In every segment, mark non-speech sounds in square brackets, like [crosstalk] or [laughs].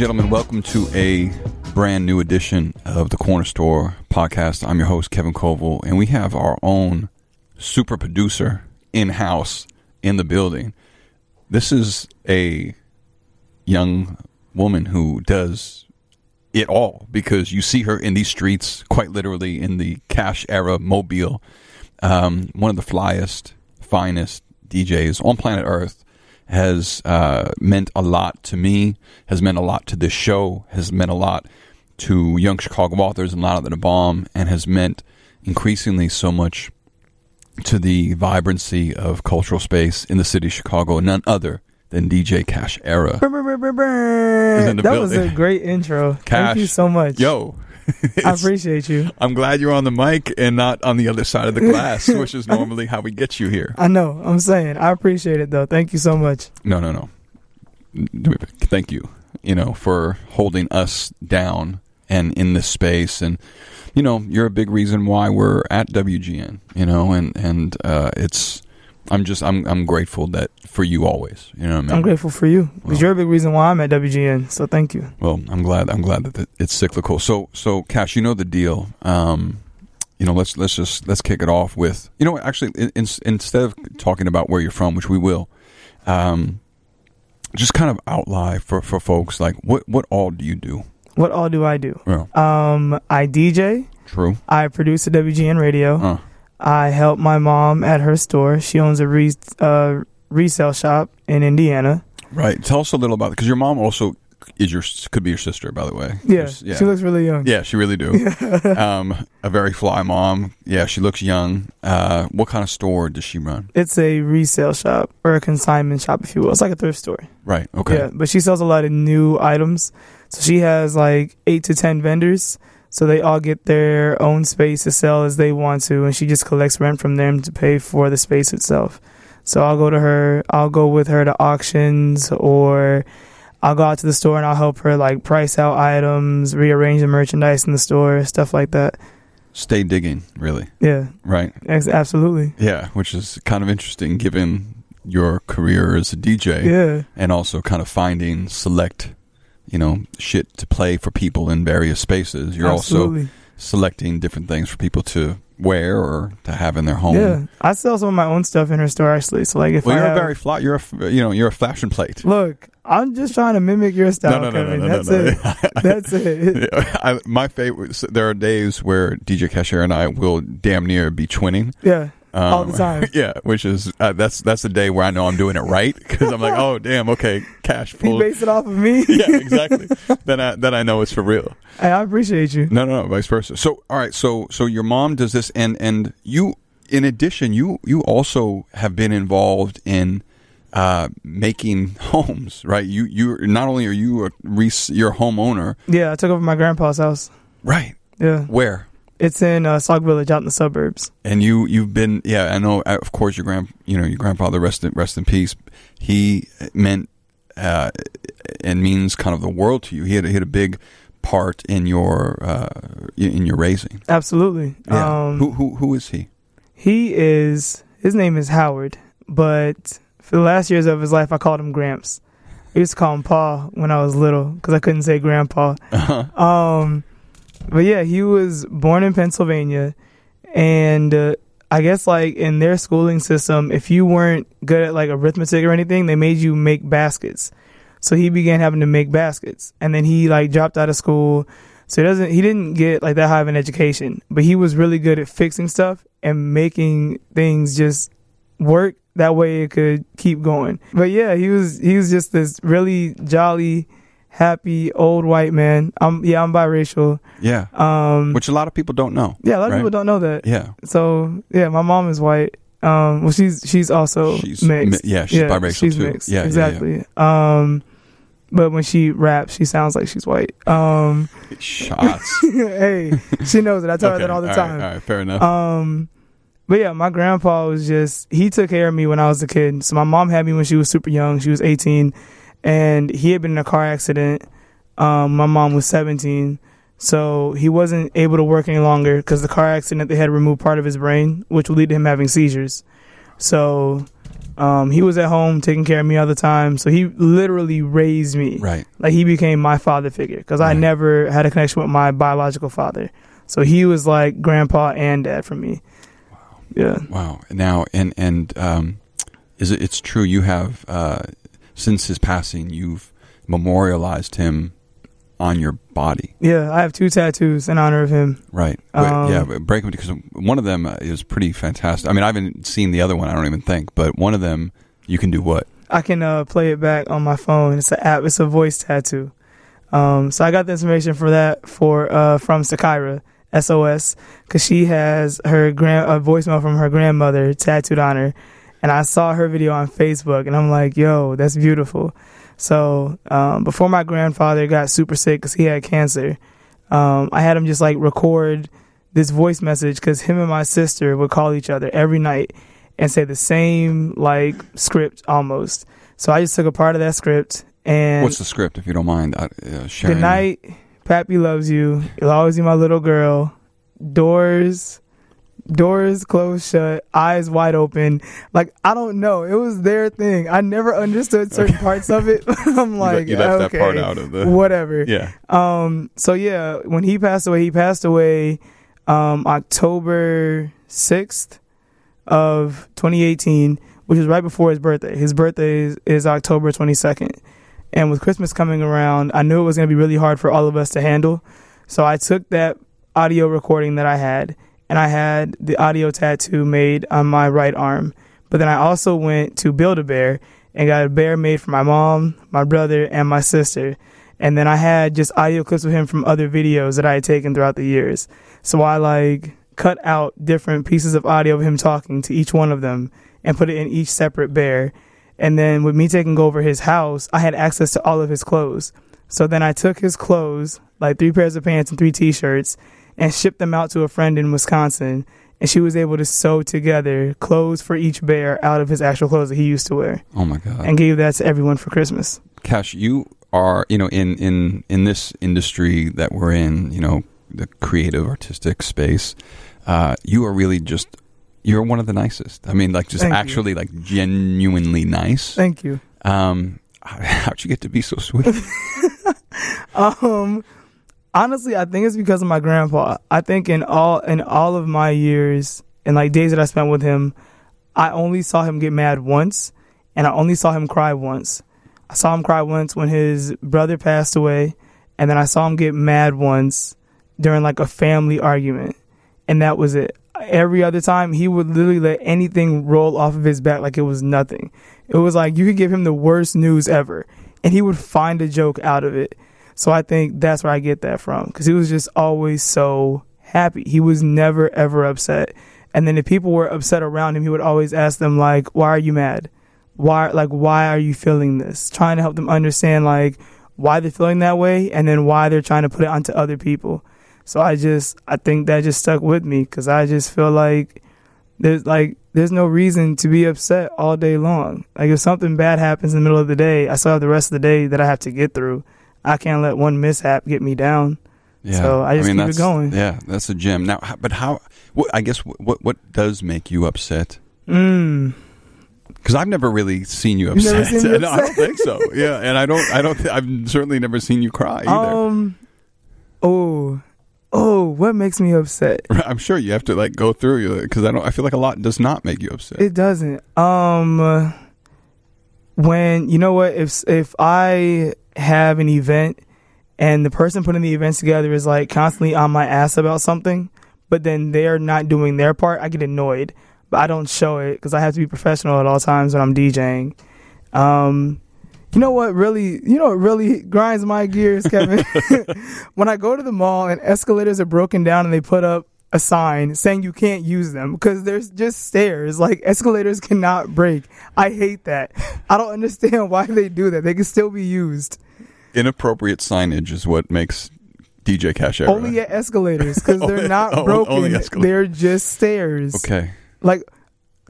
gentlemen, welcome to a brand new edition of the Corner Store podcast. I'm your host, Kevin Coval, and we have our own super producer in house in the building. This is a young woman who does it all because you see her in these streets, quite literally in the Ca$h Era mobile. Um, one of the flyest, finest DJs on planet Earth has uh, meant a lot to me, has meant a lot to this show, has meant a lot to young Chicago authors and Louder Than a Bomb, and has meant increasingly so much to the vibrancy of cultural space in the city of Chicago, none other than DJ Ca$h Era. Brr, brr, brr, That was a great intro. Cash. Thank you so much. Yo, [laughs] I appreciate you. I'm glad you're on the mic and not on the other side of the glass, [laughs] which is normally how we get you here. I know. I'm saying. I appreciate it though. Thank you so much. No, no, no. Thank you, you know, for holding us down and in this space. And, you know, you're a big reason why we're at WGN, you know, and, and, uh, it's, I'm just, I'm, I'm grateful that for you always, you know what I mean? I'm grateful for you because Well. you're a big reason why I'm at WGN. So thank you. Well, I'm glad. I'm glad that it's cyclical. So, so Cash, you know the deal. Um, you know, let's let's just let's kick it off with you know actually in, in, instead of talking about where you're from, which we will, um, just kind of outline for for folks like what what all do you do? What all do I do? Well, Um, I DJ. true. I produce a WGN radio. Uh, I help my mom at her store. She owns a re- uh, resale shop in Indiana. right. Tell us a little about it because your mom also is your could be your sister, by the way. Yeah, yeah. she looks really young. yeah, she really do. [laughs] um, a very fly mom. Yeah, she looks young. Uh, what kind of store does she run? It's a resale shop or a consignment shop, if you will. It's like a thrift store. Right. Okay. Yeah, but she sells a lot of new items. So she has like eight to ten vendors. So they all get their own space to sell as they want to, and she just collects rent from them to pay for the space itself. So I'll go to her. I'll go with her to auctions, or I'll go out to the store and I'll help her like price out items, rearrange the merchandise in the store, stuff like that. Stay digging, really. Yeah, Right. ex- absolutely. Yeah, which is kind of interesting given your career as a DJ Yeah, and also kind of finding select, you know, shit to play for people in various spaces. You're also selecting different things for people to wear or to have in their home. Yeah, I sell some of my own stuff in her store actually. So like if Well, I you're have, a very fly. You're a you know you're a fashion plate. Look, I'm just trying to mimic your style, no, no, no, Kevin. no, no, That's no, it. [laughs] That's it. I, my favorite. There are days where DJ Ca$h Era and I will damn near be twinning. Yeah, Um, all the [laughs] time. Yeah, which is uh, that's that's the day where I know I'm doing it right because I'm like, [laughs] oh damn, okay, cash He full. based it off of me. [laughs] yeah, exactly. then I then I know it's for real. Hey, I appreciate you. No, no, no, vice versa. So, all right, so so your mom does this, and and you, in addition, you you also have been involved in uh, making homes, right? You you not only are you a res- you're homeowner, Yeah, I took over my grandpa's house. right? Yeah, Where? It's in uh, Sauk Village, out in the suburbs. And you you've been yeah I know uh, of course your grand you know your grandfather rest in, rest in peace he meant uh, and means kind of the world to you he had he had a big part in your uh, in your raising Absolutely. yeah Um, who who who is he he is. His name is Howard, but for the last years of his life, I called him Gramps. I used to call him Pa when I was little because I couldn't say Grandpa. uh-huh. Um, but yeah, he was born in Pennsylvania, and uh, I guess like in their schooling system, if you weren't good at like arithmetic or anything, they made you make baskets. So he began having to make baskets, and then he like dropped out of school. So he doesn't he didn't get like that high of an education, but he was really good at fixing stuff and making things just work that way it could keep going. But yeah, he was he was just this really jolly, happy old white man. I'm yeah, I'm biracial. yeah Um which a lot of people don't know yeah, a lot of people don't know that. yeah So yeah, my mom is white. Um well she's she's also she's mixed. mi- yeah she's biracial she's too mixed. yeah yeah, exactly. Um but when she raps, she sounds like she's white. Um shots [laughs] hey, she knows it. I tell her that all the right, time. all right fair enough Um, but yeah, my grandpa was just he took care of me when I was a kid. So my mom had me when she was super young. She was 18, and he had been in a car accident. Um, my mom was 17, so he wasn't able to work any longer because the car accident they had removed part of his brain, which would lead to him having seizures. So, Um, he was at home taking care of me all the time, so he literally raised me. Right. Like he became my father figure because I never had a connection with my biological father. So he was like grandpa and dad for me. Yeah. Wow. Now, and and um, is it? It's true. You have uh, since his passing, you've memorialized him on your body, Yeah, I have two tattoos in honor of him. right? Um, yeah, break them because one of them is pretty fantastic. I mean, I haven't seen the other one. I don't even think, but one of them you can do what? I can uh, play it back on my phone. It's an app. It's a voice tattoo. Um, so I got the information for that for uh, from Sakira SOS because she has her grand a voicemail from her grandmother tattooed on her, and I saw her video on Facebook, and I'm like, yo, that's beautiful. So um, before my grandfather got super sick because he had cancer, um, I had him just like record this voice message because him and my sister would call each other every night and say the same like script almost. So I just took a part of that script and What's the script, if you don't mind uh, uh, sharing? good night, Pappy loves you. You'll always be my little girl. Doors, doors closed shut, eyes wide open. Like I don't know, it was their thing. I never understood certain [laughs] parts of it. [laughs] I'm like, you left okay, that part out of the. whatever. [laughs] Yeah. Um. So yeah, when he passed away, he passed away, um, October sixth of 2018, which is right before his birthday. His birthday is, is October 22nd, and with Christmas coming around, I knew it was going to be really hard for all of us to handle. So I took that audio recording that I had, and I had the audio tattoo made on my right arm. But then I also went to Build a Bear and got a bear made for my mom, my brother, and my sister. And then I had just audio clips of him from other videos that I had taken throughout the years. So I like cut out different pieces of audio of him talking to each one of them and put it in each separate bear. And then with me taking over his house, I had access to all of his clothes. So then I took his clothes, like three pairs of pants and three t-shirts, and shipped them out to a friend in Wisconsin. And she was able to sew together clothes for each bear out of his actual clothes that he used to wear Oh my God. and gave that to everyone for Christmas. Cash, you are, you know, in, in, in this industry that we're in, you know, the creative artistic space, uh, you are really just, you're one of the nicest. I mean, like just Thank you. actually like genuinely nice. Thank you. Um, [laughs] how'd you get to be so sweet? [laughs] Um, honestly, I think it's because of my grandpa. I think in all in all of my years and like days that I spent with him, I only saw him get mad once, and I only saw him cry once. I saw him cry once when his brother passed away, and then I saw him get mad once during like a family argument, and that was it. Every other time, he would literally let anything roll off of his back like it was nothing. It was like you could give him the worst news ever, and he would find a joke out of it. So I think that's where I get that from because he was just always so happy. He was never ever upset. And then if people were upset around him, he would always ask them like, "Why are you mad? Why like why are you feeling this?" Trying to help them understand like why they're feeling that way and then why they're trying to put it onto other people. So I just I think that just stuck with me cuz I just feel like there's like there's no reason to be upset all day long. Like if something bad happens in the middle of the day, I still have the rest of the day that I have to get through. I can't let one mishap get me down. Yeah. So I just keep it going. Yeah, that's a gem. Now, but how? What, I guess what, what what does make you upset? Mm. Because I've never really seen you upset. seen me [laughs] no, I don't think so. Yeah, and I don't. I don't. Th- I've certainly never seen you cry either. Um. Oh. Oh. What makes me upset? [laughs] I'm sure you have to like go through because I don't. I feel like a lot does not make you upset. It doesn't. Um. When you know what if if I have an event and the person putting the events together is like constantly on my ass about something, but then they're not doing their part, I get annoyed. But I don't show it because I have to be professional at all times when I'm DJing. Um, you know what really, you know what really grinds my gears, Kevin? [laughs] [laughs] when I go to the mall and escalators are broken down and they put up a sign saying you can't use them because there's just stairs. Like escalators cannot break. I hate that. I don't understand why they do that. They can still be used. Inappropriate signage is what makes DJ Ca$h Era. Only at escalators because [laughs] they're not Oh, broken. They're just stairs. okay. Like,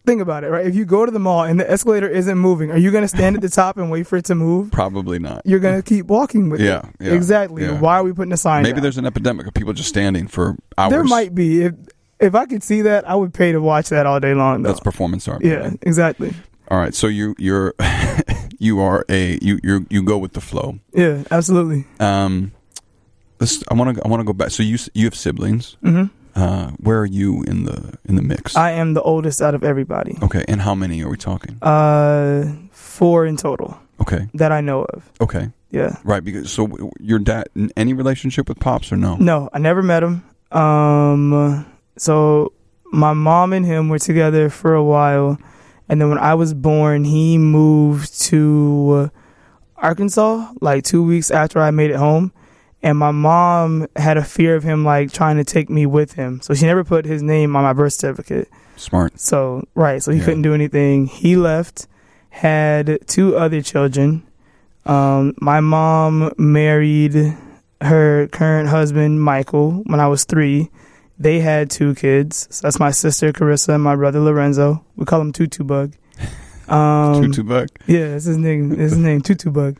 think about it, right? If you go to the mall and the escalator isn't moving, are you going to stand at the top and wait for it to move? Probably not. You're going to keep walking with Yeah, it. yeah, exactly. yeah. Why are we putting a sign? Maybe there's an epidemic of people just standing for hours. There might be. If if I could see that, I would pay to watch that all day long. Though. That's performance art. yeah, exactly. All right. So you you're [laughs] you are a you you you go with the flow. Yeah, absolutely. Um. I want to. I want to go back. So you you have siblings. hmm Uh, where are you in the in the mix? I am the oldest out of everybody. okay. And how many are we talking? Uh, four in total Okay. that I know of. Okay. Yeah. Right. Because so your dad any relationship with pops or no? No, I never met him. Um, so my mom and him were together for a while, and then when I was born, he moved to Arkansas like two weeks after I made it home. And my mom had a fear of him like trying to take me with him, so she never put his name on my birth certificate. Smart. So right, so he Yeah. couldn't do anything. He left, had two other children. Um, my mom married her current husband Michael when I was three. They had two kids. So that's my sister Carissa and my brother Lorenzo. We call him Tutu Bug. [laughs] Um, two buck. yeah, that's his name. His name Tutu Bug.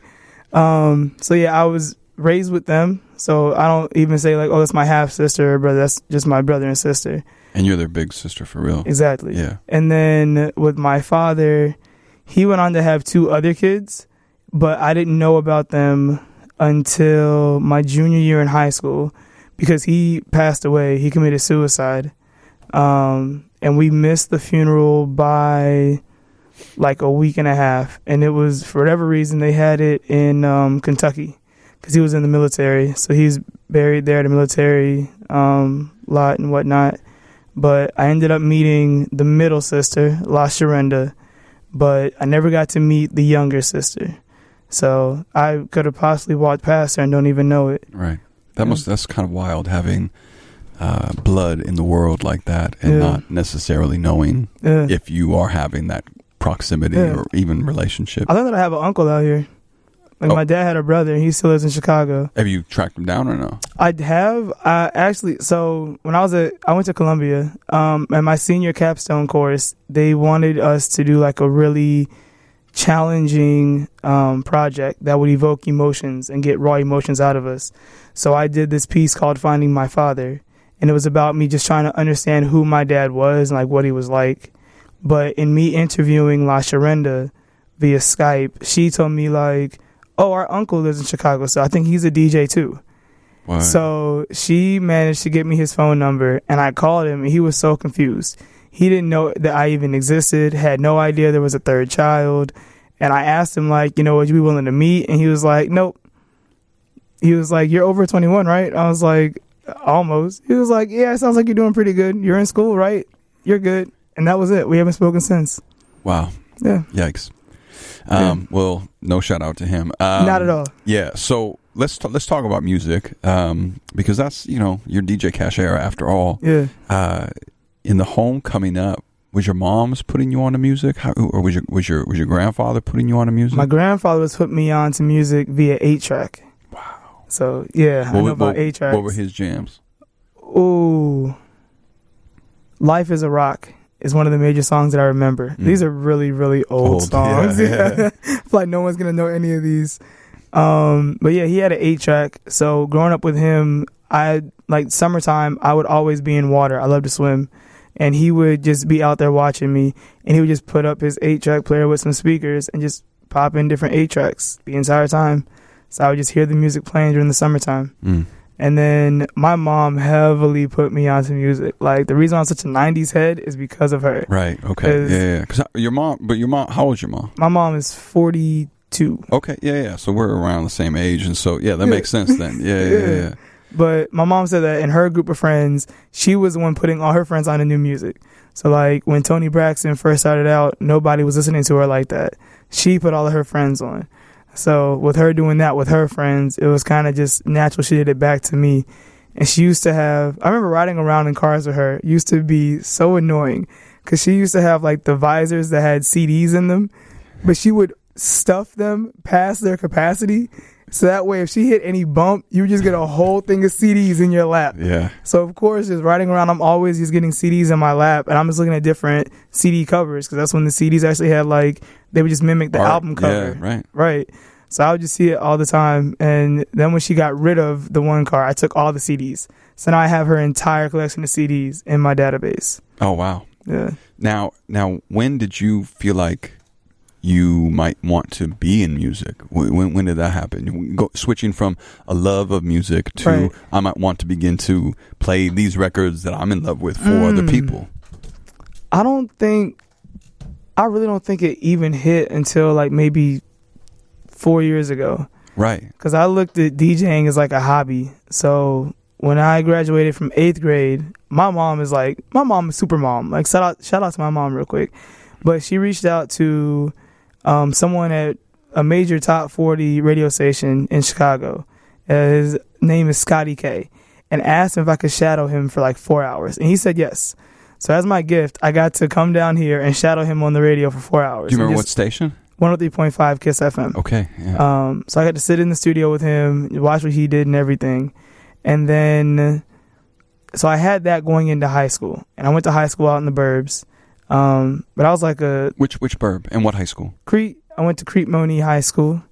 Um, so yeah, I was raised with them. So I don't even say like, oh, that's my half sister or brother. That's just my brother and sister. And you're their big sister for real. Exactly. Yeah. And then with my father, he went on to have two other kids, but I didn't know about them until my junior year in high school because he passed away. He committed suicide. Um, and we missed the funeral by like a week and a half. And it was, for whatever reason, they had it in um, Kentucky because he was in the military. So he's buried there at the military um, lot and whatnot but I ended up meeting the middle sister, La Sharenda, but I never got to meet the younger sister. So I could have possibly walked past her and don't even know it. Right. That Yeah. must. That's kind of wild having uh, blood in the world like that, and Yeah. not necessarily knowing Yeah. if you are having that proximity or even relationship. I learned that I have an uncle out here. Like Oh. my dad had a brother, and he still lives in Chicago. Have you tracked him down or no? I have I actually. So when I was at, I went to Columbia, um, and my senior capstone course, they wanted us to do like a really challenging um, project that would evoke emotions and get raw emotions out of us. So I did this piece called "Finding My Father," and it was about me just trying to understand who my dad was and like what he was like. But in me interviewing La Sharenda via Skype, she told me like, "Oh, our uncle lives in Chicago, so I think he's a DJ too." Wow. So she managed to get me his phone number, and I called him, and he was so confused. He didn't know that I even existed, had no idea there was a third child. And I asked him, like, you know, would you be willing to meet? And he was like, nope. He was like, you're over 21, right? I was like, almost. He was like, yeah, it sounds like you're doing pretty good. You're in school, right? You're good. And that was it. We haven't spoken since. wow. Yeah. Yikes. Um, Well, no shout out to him. Um, Not at all. Yeah. So let's t- let's talk about music um, because that's you know your DJ Ca$h Era after all. Yeah. Uh, in the home coming up, was your mom's putting you on the music, How, or was your was your was your grandfather putting you on the music? My grandfather was put me on to music via 8 track. Wow. So, yeah, I know about 8 track. what were his jams? Ooh. Life is a Rock is one of the major songs that I remember. Mm. These are really, really old, Old, songs. yeah, yeah. [laughs] I feel like no one's gonna know any of these. Um, but yeah, he had an eight track. So growing up with him, I like summertime, I would always be in water. I love to swim. And he would just be out there watching me and he would just put up his eight track player with some speakers and just pop in different eight tracks the entire time. So I would just hear the music playing during the summertime. Mm. And then my mom heavily put me onto music. Like the reason I'm such a '90s head is because of her. Right. Okay. Yeah. Yeah. Because your mom, but your mom, how old's your mom? My mom is 42, Okay. Yeah. Yeah. So we're around the same age, and so yeah, that makes sense then. [laughs] Yeah. Yeah. Yeah. yeah. but my mom said that in her group of friends, she was the one putting all her friends on the new music. So like when Toni Braxton first started out, nobody was listening to her like that. She put all of her friends on. So with her doing that with her friends, it was kind of just natural. She did it back to me. And she used to have, I remember riding around in cars with her, used to be so annoying because she used to have like the visors that had CDs in them, but she would stuff them past their capacity. So that way, if she hit any bump, you would just get a whole thing of CDs in your lap. Yeah. So of course, just riding around, I'm always just getting CDs in my lap, and I'm just looking at different CD covers because that's when the CDs actually had like they would just mimic the Art. album cover. Yeah. Right. Right. So I would just see it all the time. And then when she got rid of the one car, I took all the CDs. So now I have her entire collection of CDs in my database. Oh wow. Yeah. Now, now, when did you feel like you might want to be in music? When, when, did that happen? Go, switching from a love of music to Right. I might want to begin to play these records that I'm in love with for other Mm. people. I don't think I really don't think it even hit until like maybe four years ago. Right. Because I looked at DJing as like a hobby. So when I graduated from eighth grade, my mom is like my mom is super mom. Like shout out shout out to my mom real quick. But she reached out to um, someone at a major top forty radio station in Chicago. Uh, his name is Scotty K, and asked him if I could shadow him for like four hours, and he said yes. So as my gift, I got to come down here and shadow him on the radio for four hours. Do you remember what station? One hundred three point five Kiss FM. Okay. Yeah. Um, so I got to sit in the studio with him, watch what he did and everything. And then, so I had that going into high school. And I went to high school out in the burbs. Um, but I was like a which which burb and what high school? Crete. I went to Crete-Monee High School.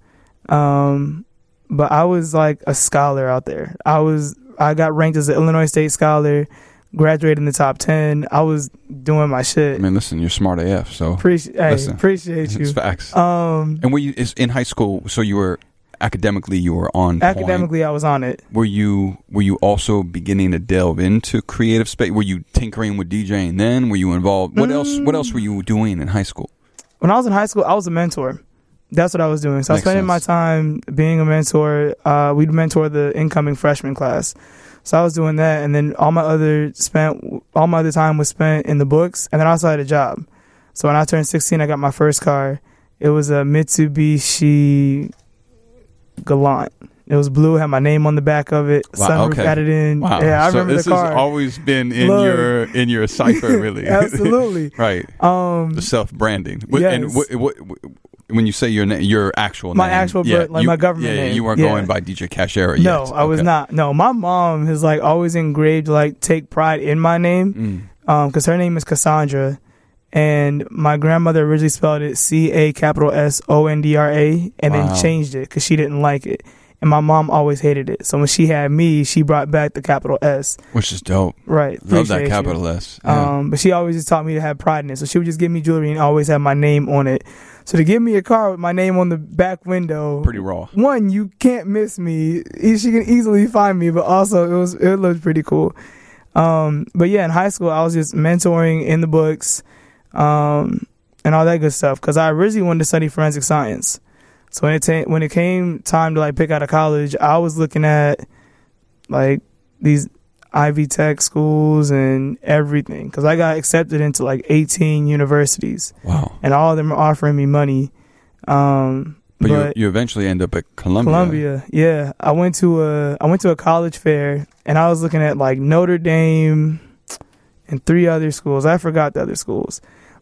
Um, but I was like a scholar out there. I was, I got ranked as an Illinois State scholar, graduated in the top 10. I was doing my shit. I mean, listen, you're smart AF, so Appreciate, hey, Listen, appreciate you. it's facts. Um, and were you in high school? So you were academically you were on point. academically, I was on it. Were you were you also beginning to delve into creative space? Were you tinkering with DJing then? Were you involved? What else? What else were you doing in high school? when I was in high school, I was a mentor. That's what I was doing. So I was Makes spending my time being a mentor. Uh, we'd mentor the incoming freshman class. So I was doing that, and then all my other spent all my other time was spent in the books, and then I also had a job. So when I turned 16, I got my first car. It was a Mitsubishi Galant. It was blue, had my name on the back of it. Wow, sunroof okay. added in. Wow. Yeah, I so remember this the car. has always been in Look. your in your cipher, [laughs] really. Absolutely. [laughs] right. Um, The self branding. And Yes. what, what, when you say your your actual My name, actual yeah, birth- like you- my government yeah, name. you weren't Yeah. going by DJ Ca$h Era Yet. No. I was Okay. not. No, my mom has like always engraved like take pride in my name Mm. um because her name is Cassandra, and my grandmother originally spelled it C A capital S O N D R A and Wow. then changed it because she didn't like it, and my mom always hated it. So when she had me, she brought back the capital S. Which is dope. Right, Love that you. capital S. Yeah. Um, but she always just taught me to have pride in it. So she would just give me jewelry and always have my name on it. So to give me a car with my name on the back window, Pretty raw. one, you can't miss me. She can easily find me, but also it was it looked pretty cool. Um, but yeah, in high school, I was just mentoring in the books, um, and all that good stuff. Because I originally wanted to study forensic science. So when it ta- when it came time to like pick out a college, I was looking at like these Ivy Tech schools and everything. Because I got accepted into like 18 universities, Wow. and all of them are offering me money. Um, But, but you you eventually end up at Columbia. Columbia, yeah. I went to a I went to a college fair and I was looking at like Notre Dame and three other schools. I forgot the other schools.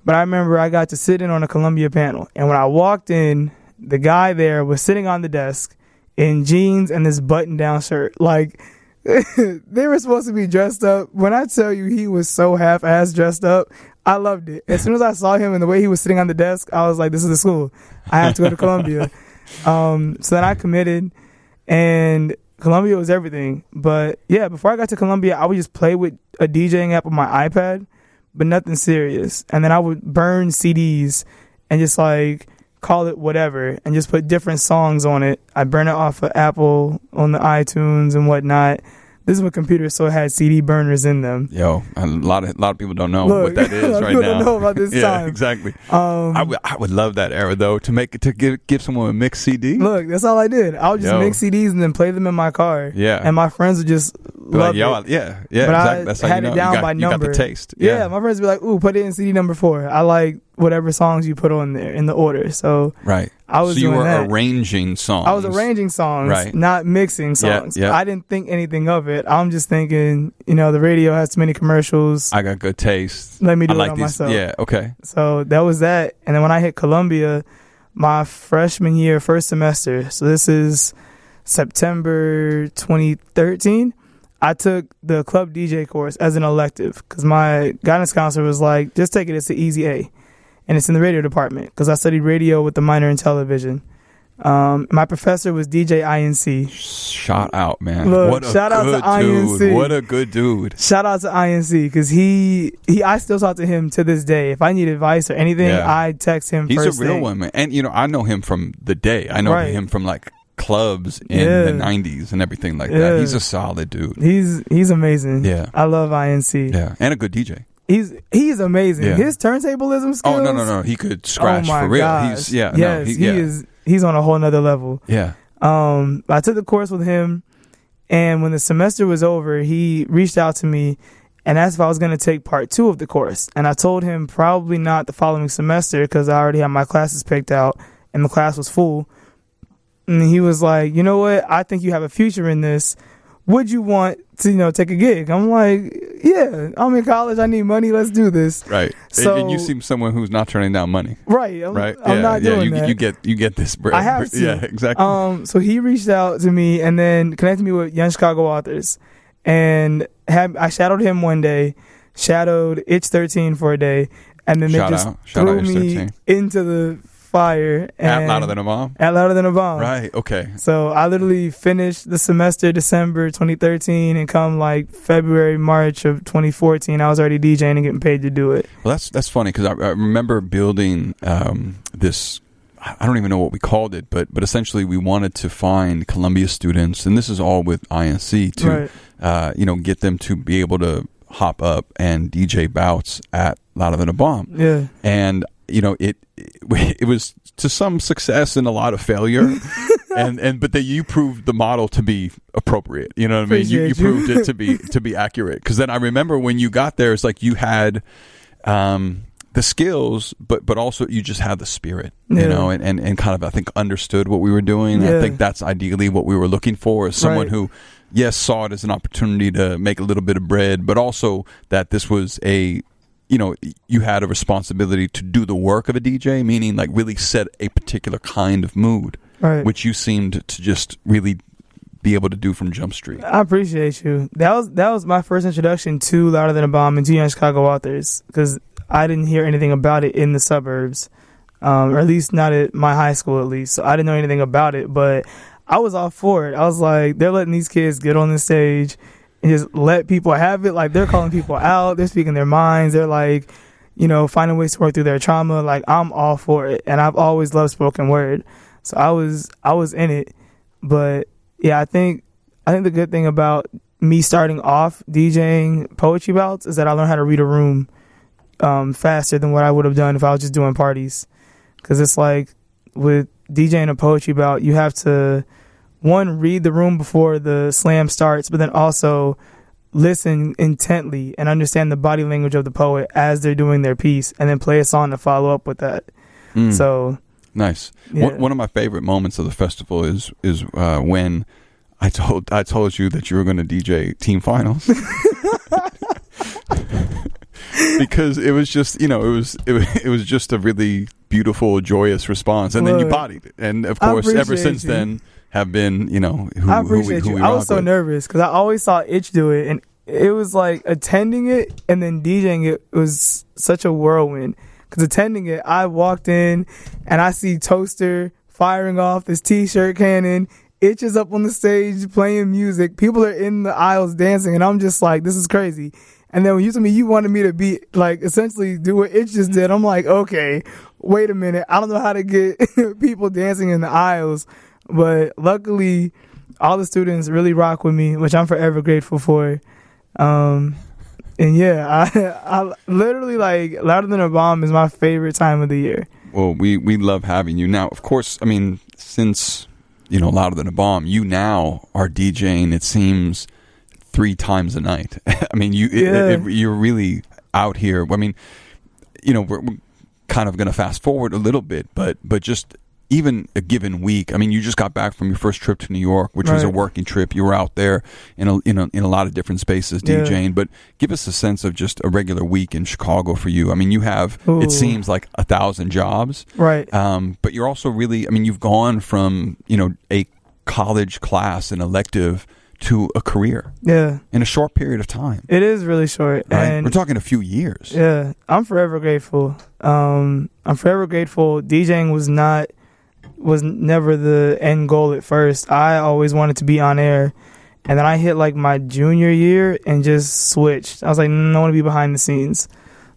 But I remember I got to sit in on a Columbia panel and when I walked in, the guy there was sitting on the desk in jeans and this button down shirt. Like [laughs] they were supposed to be dressed up. When I tell you he was so half ass dressed up, I loved it. As soon as I saw him and the way he was sitting on the desk, I was like, This is the school. I have to go to Columbia. [laughs] Um, so then I committed, and Columbia was everything. But yeah, before I got to Columbia, I would just play with a DJing app on my iPad, but nothing serious. And then I would burn CDs and just like call it whatever, and just put different songs on it. I burn it off of Apple on the iTunes and whatnot. This is when computers still had CD burners in them. Yo, a lot of a lot of people don't know Look, what that [laughs] is a is lot right people now. don't know about this [laughs] yeah, time. exactly. Um, I would I would love that era though to make it to give give someone a mixed CD. look, that's all I did. I would just Yo. mix CDs and then play them in my car. Yeah. and my friends would just Be like, love yo, it. I- yeah, yeah, But I exactly. That's how had you know it down you got, by you got number. the taste. Yeah. Yeah, my friends would be like, "Ooh, put it in CD number four. I like whatever songs you put on there in the order." So right. I was so you were that. arranging songs. I was arranging songs, Right. not mixing Yeah, songs. yeah. I didn't think anything of it. I'm just thinking, you know, the radio has too many commercials. I got good taste. Let me do I it like on these. myself. Yeah. Okay. So that was that. And then when I hit Columbia, my freshman year, first semester, so this is September 2013, I took the club DJ course as an elective because my guidance counselor was like, just take it, it's the easy A. And it's in the radio department because I studied radio with the minor in television. Um, my professor was DJ INC. Shout out, man! Look, what a shout out to INC. dude! What a good dude! Shout out to INC because he he I still talk to him to this day. If I need advice or anything, Yeah. I text him. He's a real thing. one, man. And you know, I know him from the day. I know Right. him from like clubs in Yeah. the '90s and everything like Yeah. that. He's a solid dude. He's he's amazing. Yeah. I love INC. Yeah, and a good DJ. He's he's amazing. Yeah. His turntablism skills. Oh no, no, no! He could scratch oh my for real. Gosh. He's yeah, yes, he, he yeah, is. He's on a whole nother level. yeah. Um, I took the course with him, and when the semester was over, he reached out to me and asked if I was going to take part two of the course. And I told him probably not the following semester because I already had my classes picked out and the class was full. And he was like, you know what? I think you have a future in this. Would you want to, you know, take a gig? I'm like, yeah, I'm in college. I need money. Let's do this. Right. So- and, you seem someone who's not turning down money. Right. I'm, Right. I'm yeah. not yeah. doing you, that. you get you get this bread. I have [laughs] to. Yeah. Exactly. Um, so he reached out to me and then connected me with Young Chicago Authors, and had I shadowed him one day, shadowed Itch Thirteen for a day, and then Shout they just out. Threw me 13. into the fire. And At louder than a mom. at louder than a bomb. Right. Okay. So I literally finished the semester December 2013, and come like February March of 2014, I was already DJing and getting paid to do it. Well, that's that's funny because I, I remember building um, this. I don't even know what we called it, but but essentially we wanted to find Columbia students, and this is all with INC to Right. uh, you know get them to be able to hop up and DJ bouts at Louder Than a Bomb, Yeah. and you know it [laughs] it was to some success and a lot of failure. [laughs] and and but that you proved the model to be appropriate. You know what I mean? You, you proved it to be [laughs] to be accurate. Because then I remember when you got there, it's like you had um, the skills, but but also you just had the spirit. You Yeah. know, and, and and kind of I think understood what we were doing. I think that's ideally what we were looking for, is someone Right. who yes saw it as an opportunity to make a little bit of bread, but also that this was a you know you had a responsibility to do the work of a DJ, meaning like really set a particular kind of mood Right. which you seemed to just really be able to do from Jump Street. I appreciate you. That was that was my first introduction to Louder Than a Bomb and to Young Chicago authors because I didn't hear anything about it in the suburbs, um, or at least not at my high school at least. So I didn't know anything about it, but I was all for it. I was like, they're letting these kids get on the stage just let people have it. Like they're calling people out, they're speaking their minds, they're like, you know, finding ways to work through their trauma. Like I'm all for it, and I've always loved spoken word, so I was I was in it, but yeah, I think I think the good thing about me starting off DJing poetry bouts is that I learned how to read a room um, faster than what I would have done if I was just doing parties. Because it's like with DJing a poetry bout, you have to one read the room before the slam starts, but then also listen intently and understand the body language of the poet as they're doing their piece, and then play a song to follow up with that. Mm, So nice. yeah. One, one of my favorite moments of the festival is is uh, when I told I told you that you were going to DJ team finals. [laughs] because it was just you know it was it, was- it was just a really beautiful joyous response and then you bodied it and of course ever since you. then have been you know who, I who we, appreciate who you. I was so with. nervous because I always saw Itch do it, and it was like attending it and then DJing it was such a whirlwind. Because attending it, I walked in and I see Toaster firing off this T-shirt cannon. Itch is up on the stage playing music. People are in the aisles dancing, and I'm just like, this is crazy. And then when you told me you wanted me to be like essentially do what Itch just did, I'm like, okay, wait a minute. I don't know how to get [laughs] people dancing in the aisles, but luckily, all the students really rock with me, which I'm forever grateful for. Um, and yeah, [laughs] I, I literally like louder than a bomb is my favorite time of the year. Well, we we love having you. Now, of course, I mean, since you know louder than a bomb, you now are DJing. It seems three times a night. [laughs] I mean, you it- Yeah. it- you're really out here. I mean, you know, we're, we're kind of going to fast forward a little bit, but but just even a given week. I mean, you just got back from your first trip to New York, which was a working trip. You were out there in a in a, in a lot of different spaces Yeah. DJing. But give us a sense of just a regular week in Chicago for you. I mean, you have Ooh. it seems like a thousand jobs. Right. Um, but you're also really, I mean, you've gone from, you know, a college class, an elective, to a career Yeah. in a short period of time. It is really short. Right? And We're talking a few years. Yeah, I'm forever grateful. Um, I'm forever grateful. DJing was not was never the end goal at first. I always wanted to be on air. And then I hit like my junior year and just switched. I was like, no, I want to be behind the scenes.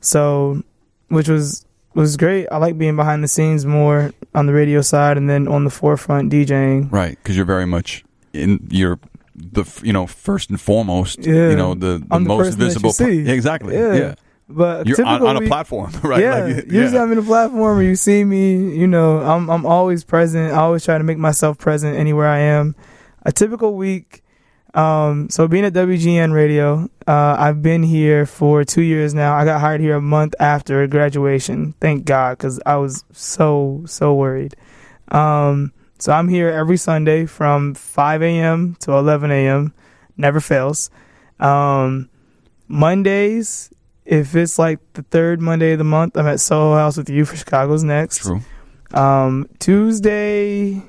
So, which was was great. I like being behind the scenes more on the radio side and then on the forefront DJing. Right, because you're very much in you're the you know first and foremost Yeah. you know the, the the most person that you visible see. Exactly Yeah. yeah, But you're on, on a platform [laughs] right Yeah, Like, usually I'm in a platform where you see me. You know, I'm I'm always present. I always try to make myself present anywhere I am. A typical week. Um, so being at WGN Radio, uh, I've been here for two years now. I got hired here a month after graduation. Thank God, because I was so so worried. Um, so I'm here every Sunday from 5 a.m. to 11 a.m. Never fails. Um, Mondays, if it's like the third Monday of the month, I'm at Soho House with you for Chicago's next. true Um, Tuesday,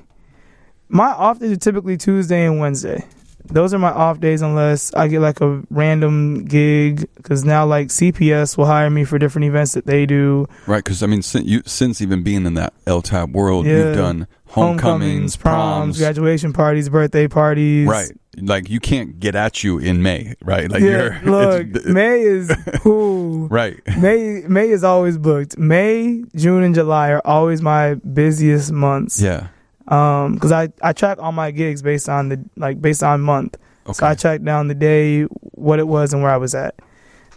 my off days are typically Tuesday and Wednesday. Those are my off days unless I get like a random gig because now like CPS will hire me for different events that they do. right because I mean since you since even being in that LTAB world Yeah. you've done homecomings, proms, graduation parties, birthday parties. right like you can't get at you in May right like yeah, you're [laughs] look, it's- May is [laughs] who right May May is always booked. May, June, and July are always my busiest months. yeah Um, because I I track all my gigs based on the like based on month. okay So I track down the day, what it was, and where I was at.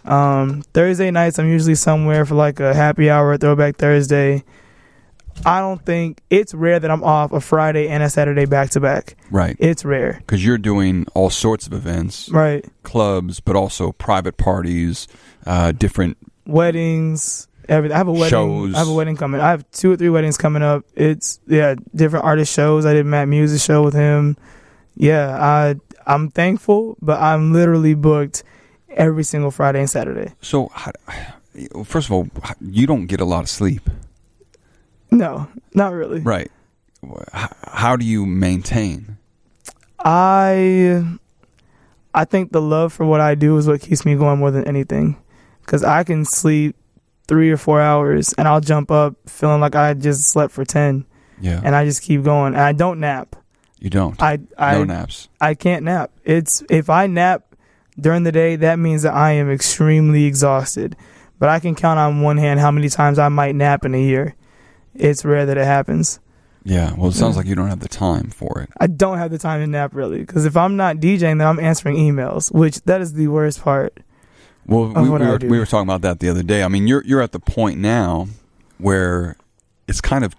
Um, Thursday nights, I'm usually somewhere for like a happy hour, throwback Thursday. I don't think it's rare that I'm off a Friday and a Saturday back to back. right It's rare, because you're doing all sorts of events right? clubs but also private parties uh different Weddings, everything. I have a wedding. Shows. I have a wedding coming. I have two or three weddings coming up. It's yeah, different artist shows. I did Matt Muse's show with him. Yeah, I I'm thankful, but I'm literally booked every single Friday and Saturday. So, first of all, you don't get a lot of sleep, No, not really. right? How, how do you maintain? I I think the love for what I do is what keeps me going more than anything. Cuz I can sleep 3 or 4 hours and I'll jump up feeling like I just slept for 10 Yeah, and I just keep going. And I don't nap. you don't. I I no naps. I can't nap. It's if I nap during the day, that means that I am extremely exhausted. But I can count on one hand how many times I might nap in a year. It's rare that it happens. Yeah. Well, it sounds mm. like you don't have the time for it. I don't have the time to nap really because if I'm not DJing, then I'm answering emails, which that is the worst part. Well, Of we, we were we were talking about that the other day. I mean, you're you're at the point now where it's kind of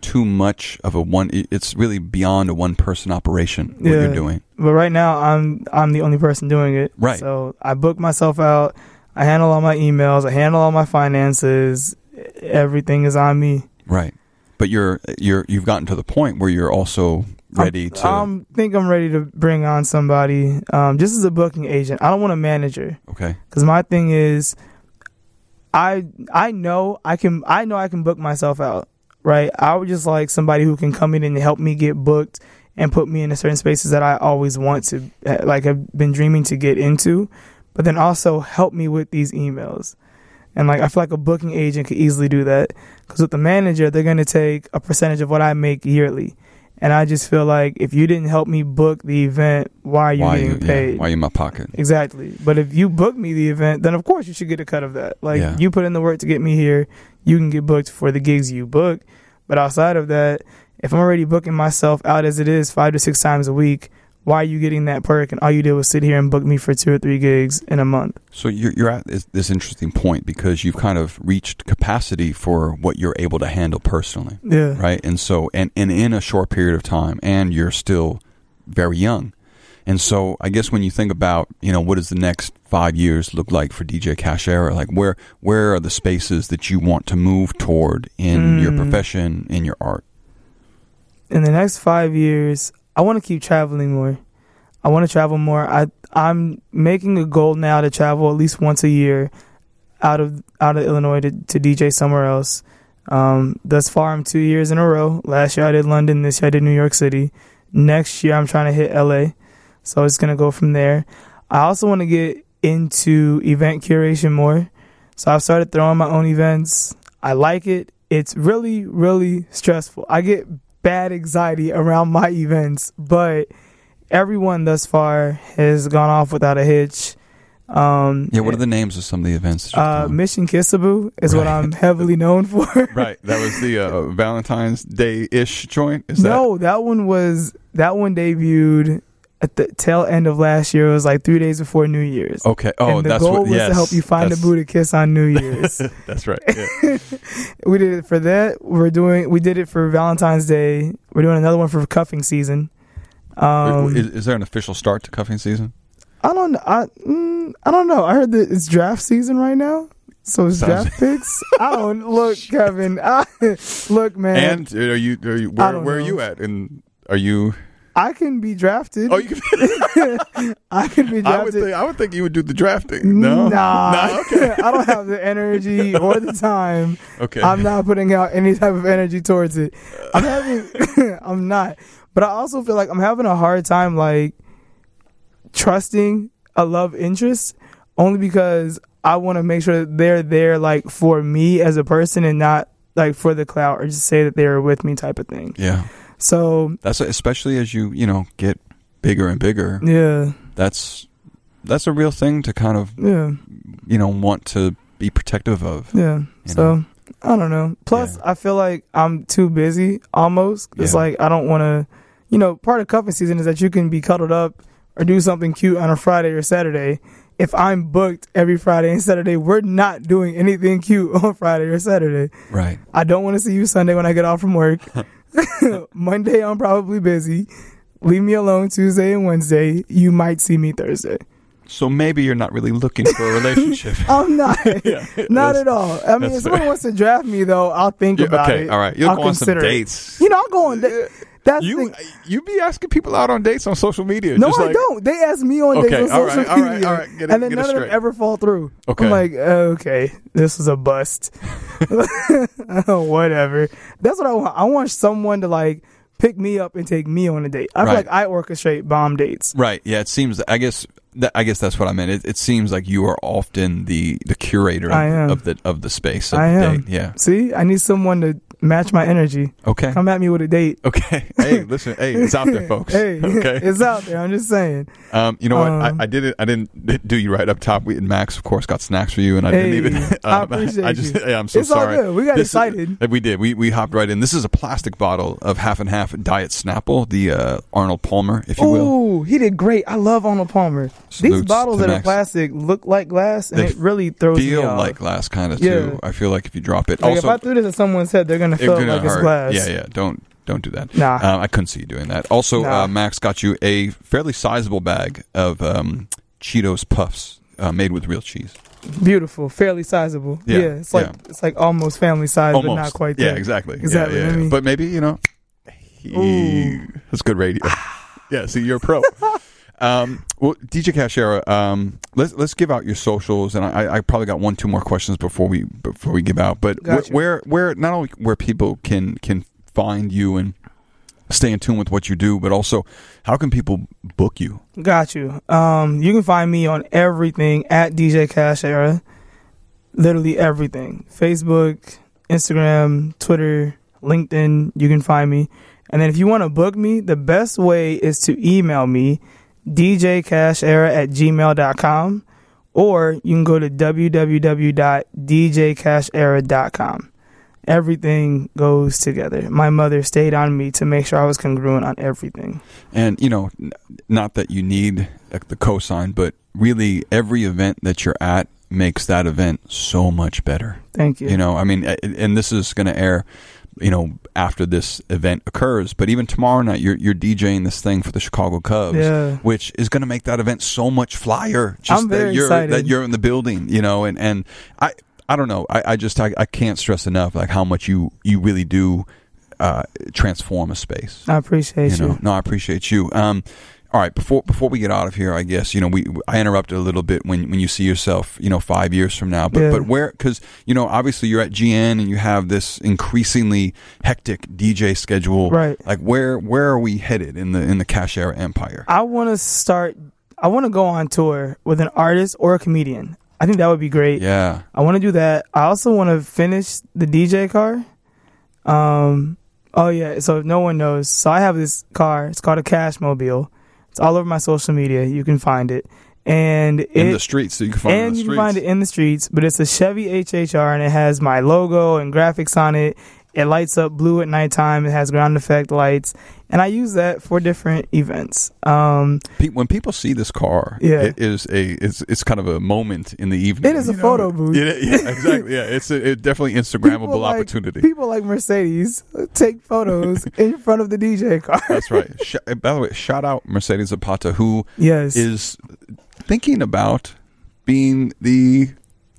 too much of a one. It's really beyond a one person operation. What Yeah. you're doing, But right now, I'm I'm the only person doing it. Right. So I book myself out. I handle all my emails. I handle all my finances. Everything is on me. right? But you're you're you've gotten to the point where you're also ready to. I think I'm ready to bring on somebody. Um, just as a booking agent, I don't want a manager okay. because my thing is, I I know I can I know I can book myself out. Right. I would just like somebody who can come in and help me get booked and put me into certain spaces that I always want to like have been dreaming to get into, but then also help me with these emails. And like I feel like a booking agent could easily do that because with the manager they're going to take a percentage of what I make yearly. And I just feel like if you didn't help me book the event, why are you why getting you, paid? Yeah, why you in my pocket? Exactly. But if you book me the event, then of course you should get a cut of that. Like Yeah. you put in the work to get me here, you can get booked for the gigs you book. But outside of that, if I'm already booking myself out as it is five to six times a week, why are you getting that perk? And all you did was sit here and book me for two or three gigs in a month. So you're you're at this, this interesting point because you've kind of reached capacity for what you're able to handle personally, Yeah. right? And so and and in a short period of time, and you're still very young. And so I guess when you think about, you know, what does the next five years look like for DJ Ca$h Era? Like where where are the spaces that you want to move toward in your Mm. profession, in your art? in the next five years, I want to keep traveling more. I want to travel more. I I'm making a goal now to travel at least once a year out of out of Illinois to, to DJ somewhere else. Um, thus far, I'm two years in a row. Last year I did London. This year I did New York City. Next year I'm trying to hit LA. So it's gonna go from there. I also want to get into event curation more. So I've started throwing my own events. I like it. It's really, really stressful. I get bad anxiety around my events, but everyone thus far has gone off without a hitch. Um, Yeah, what are the names of some of the events? uh. Mission Kissaboo is what I'm heavily known for. [laughs] right, that was the uh, Valentine's Day ish joint. Is that no, that one was that one debuted at the tail end of last year. It was like three days before New Year's. okay? Oh, and the that's goal what. was yes, to help you find a to kiss on New [laughs] Year's. [laughs] That's right. Yeah. [laughs] we did it for that. We're doing. We did it for Valentine's Day. We're doing another one for cuffing season. Um, is, is there an official start to cuffing season? I don't. I mm, I don't know. I heard that it's draft season right now. So it's Sounds- draft picks. I don't look, Kevin. I, look, man. And are you? Are you? Where, where are you at? And are you? I can be drafted. Oh, you can. [laughs] I can be drafted. I would think. I would think you would do the drafting. No. Nah. [laughs] No. [laughs] Okay. I don't have the energy or the time. Okay. I'm not putting out any type of energy towards it. I'm having I'm not. But I also feel like I'm having a hard time like trusting a love interest only because I want to make sure that they're there like for me as a person and not like for the clout or just say that they're with me type of thing. yeah. So, That's especially as you you know get bigger and bigger. yeah. That's that's a real thing to kind of Yeah. you know want to be protective of. Yeah. So know? I don't know. Plus, Yeah. I feel like I'm too busy almost. It's Yeah. like I don't want to. You know, part of cuffing season is that you can be cuddled up or do something cute on a Friday or Saturday. If I'm booked every Friday and Saturday, we're not doing anything cute [laughs] on Friday or Saturday. Right. I don't want to see you Sunday when I get off from work. [laughs] [laughs] Monday, I'm probably busy. Leave me alone Tuesday and Wednesday. You might see me Thursday. So maybe you're not really looking for a [laughs] relationship. [laughs] I'm not. Yeah, Not at all. I mean, if someone fair. wants to draft me, though, I'll think Yeah, about okay. it. All right. You'll I'll go on some it. dates. You know, I'll go on. Da- that's You thing. Uh, you be asking people out on dates on social media. No, I like, don't. They ask me on Okay, dates on all social right, media, all right. Get it- and then none of them ever fall through. Okay. I'm like, uh, okay, this is a bust. [laughs] Whatever. That's what I want. I want someone to like pick me up and take me on a date. I feel Right. like I orchestrate bomb dates. Right. Yeah. It seems. I guess. That, I guess that's what I meant. It, it seems like you are often the the curator of, of the of the space. Of I the am. Date. Yeah. See, I need someone to match my energy. Okay. Come at me with a date. Okay. Hey, listen. Hey, it's out there, folks. [laughs] hey, [laughs] Okay. it's out there. I'm just saying. Um, you know what? Um, I, I did it. I didn't do you right up top. We, Max, of course, got snacks for you, and I Hey, didn't even. [laughs] I um, appreciate I just. you. Yeah, I'm so It's all good. We got This excited. uh, we did. We we hopped right in. This is a plastic bottle of half and half Diet Snapple, the uh, Arnold Palmer, if you will. Ooh, he did great. I love Arnold Palmer. These bottles that are plastic look like glass, and They it really throws me Feel off. like glass, kind of Yeah. too. I feel like if you drop it, Like, also if I threw this at someone's head, they're gonna it's feel gonna like it's glass. Yeah, yeah. Don't don't do that. Nah. Um, I couldn't see you doing that. Also, Nah. uh, Max got you a fairly sizable bag of um, Cheetos Puffs uh, made with real cheese. Beautiful, fairly sizable. Yeah, Yeah, it's like yeah. it's like almost family size, Almost. but not quite. Yeah, there. exactly. Yeah, Exactly. yeah, I mean- but maybe you know, Ooh. that's good radio. [laughs] yeah. See, you're a pro. [laughs] Um, well, DJ Ca$h Era, um, let's let's give out your socials, and I, I probably got one, two more questions before we before we give out. But Gotcha. where where not only where people can can find you and stay in tune with what you do, but also how can people book you? Got you. Um, you can find me on everything at DJ Ca$h Era. Literally everything: Facebook, Instagram, Twitter, LinkedIn. You can find me. And then if you want to book me, the best way is to email me, djcashera at gmail.com, or you can go to www.djcashera.com. Everything goes together. My mother stayed on me to make sure I was congruent on everything. And you know, not that you need the cosign, but really every event that you're at makes that event so much better. Thank you. You know, I mean, and this is going to air, you know, after this event occurs. But even tomorrow night, you're you're DJing this thing for the Chicago Cubs, Yeah. which is going to make that event so much flyer. Just I'm that very you're excited. that you're in the building, you know, and and I I don't know, I, I just I, I can't stress enough like how much you you really do uh, transform a space. I appreciate You you. know, no, I appreciate you. Um, all right, before before we get out of here, I guess you know we I interrupted a little bit when when you see yourself, you know, five years from now. But Yeah. but where because you know obviously you're at GN and you have this increasingly hectic DJ schedule. Right. Like where where are we headed in the in the Ca$h Era empire? I want to start. I want to go on tour with an artist or a comedian. I think that would be great. Yeah. I want to do that. I also want to finish the DJ car. Um, Oh yeah. So if no one knows, so I have this car. It's called a Cash Mobile. It's all over my social media. You can find it, and it, in the streets, so you can find it and the you can find it in the streets. But it's a Chevy HHR, and it has my logo and graphics on it. It lights up blue at nighttime. It has ground effect lights, and I use that for different events. Um, when people see this car, Yeah. it is a it's it's kind of a moment in the evening. It is a know? photo booth. Yeah, yeah, [laughs] exactly. Yeah, it's a it definitely Instagrammable people like- opportunity. People like Mercedes take photos [laughs] in front of the DJ car. That's right. [laughs] Sh- by the way, shout out Mercedes Zapata, who yes. is thinking about being the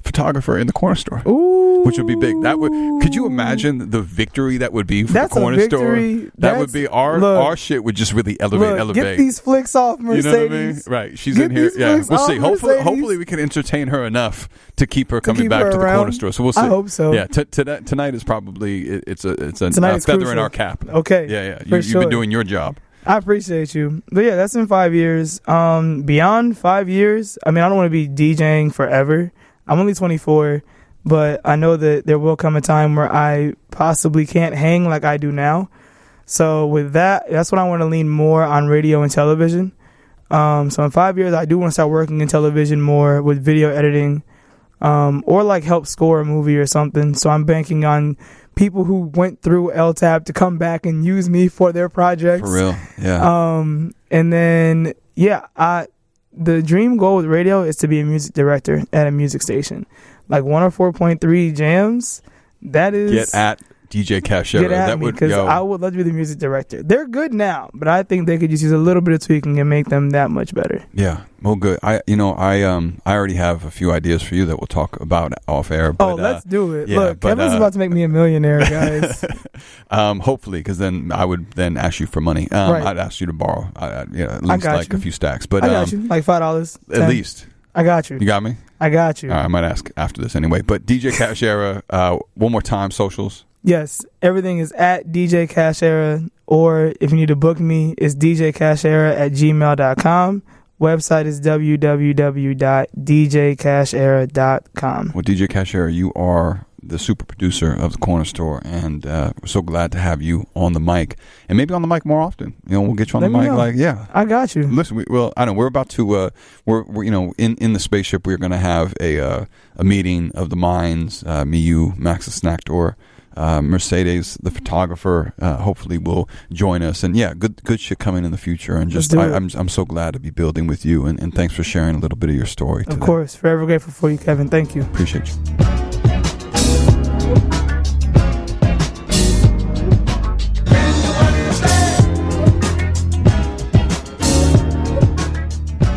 photographer in the corner store. Ooh. Which would be big. That would. Could you imagine the victory that would be for That's the a corner victory. store? That would be our look. our shit would just really elevate, Look, elevate. get these flicks off, You know what I mean? Mercedes. Right. She's Get in here. Yeah. We'll see. Hopefully, Mercedes. hopefully we can entertain her enough to keep her coming keep back her to the corner store. So we'll see. I hope so. Yeah. T- tonight, tonight is probably it, it's a it's a, is feather in our cap. Okay. Yeah. Yeah. You, you've sure. been doing your job. I appreciate you. But yeah, that's in five years. Um, beyond five years, I mean, I don't want to be DJing forever. I'm only 24, but I know that there will come a time where I possibly can't hang like I do now. So with that, that's when I want to lean more on radio and television. Um, so in five years, I do want to start working in television more with video editing, um, or like help score a movie or something. So I'm banking on people who went through LTAB to come back and use me for their projects. For real. Yeah. Um, and then yeah, I the dream goal with radio is to be a music director at a music station, like one hundred four point three jams. That is Get at DJ Ca$h Era. that me would because. I would love to be the music director. They're good now, but I think they could just use a little bit of tweaking and make them that much better. Yeah, well, good. I, you know, I um, I already have a few ideas for you that we'll talk about off air. But, oh, let's uh, do it! yeah, Look, but, Kevin's uh, about to make me a millionaire, [laughs] guys. um, hopefully, because then I would then ask you for money. Um, Right. I'd ask you to borrow, uh, uh, yeah, at I least got like you. a few stacks. But I got um, you, like five dollars. at least I got you. you got me. I got you. Right, I might ask after this anyway. But DJ Ca$h Era, uh, one more time, socials. Yes, everything is at DJ Ca$h Era, or if you need to book me, it's djcashera at gmail.com. Website is www.djcashera.com. Well, DJ Ca$h Era, you are the super producer of the corner store, and uh, we're so glad to have you on the mic, and maybe on the mic more often. You know, we'll get you on Let the mic. know. Like, yeah, I got you. Listen, we, well, I know we're about to. Uh, we're, we're you know in, in the spaceship. We're going to have a uh, a meeting of the minds. Uh, me, you, Max the Snack Door, uh, Mercedes, the photographer. Uh, hopefully, will join us. And yeah, good good shit coming in the future. And just I, it. I'm I'm so glad to be building with you. And, and thanks for sharing a little bit of your story. Of today. course, forever grateful for you, Kevin. Thank you. appreciate you.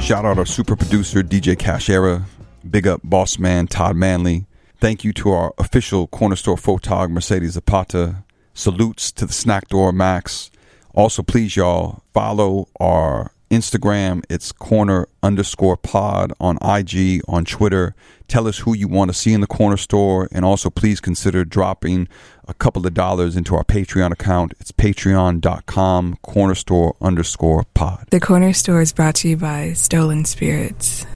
Shout out our super producer, DJ Ca$h Era. Big up boss man, Todd Manley. Thank you to our official corner store photog, Mercedes Zapata. Salutes to the snack door, Max. Also, please, y'all, follow our Instagram. It's corner underscore pod on IG, on Twitter. Tell us who you want to see in the corner store. And also, please consider dropping a couple of dollars into our Patreon account. It's patreon.com, corner store underscore pod. The corner store is brought to you by Stolen Spirits.